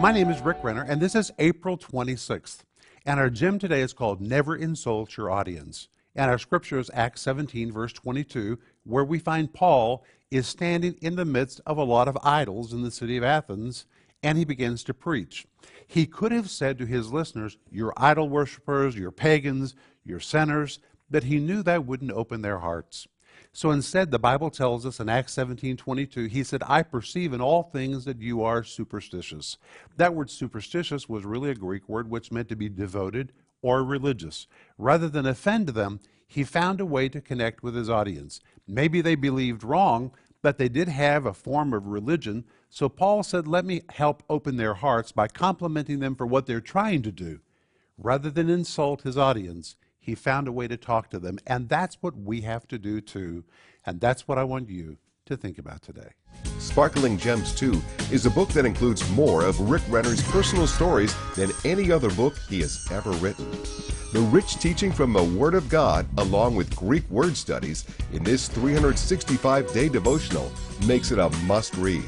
My name is Rick Renner, and this is April 26th. And our gem today is called Never Insult Your Audience. And our scripture is Acts 17, verse 22, where we find Paul is standing in the midst of a lot of idols in the city of Athens, and he begins to preach. He could have said to his listeners, You're idol worshippers, you're pagans, you're sinners, but he knew that wouldn't open their hearts. So instead, the Bible tells us in Acts 17 22, he said, I perceive in all things that you are superstitious. That word superstitious was really a Greek word which meant to be devoted or religious. Rather than offend them, he found a way to connect with his audience. Maybe they believed wrong, but they did have a form of religion. So Paul said, Let me help open their hearts by complimenting them for what they're trying to do. Rather than insult his audience, he found a way to talk to them. And that's what we have to do too. And that's what I want you to think about today. Sparkling Gems 2 is a book that includes more of Rick Renner's personal stories than any other book he has ever written. The rich teaching from the Word of God, along with Greek word studies, in this 365 day devotional makes it a must read.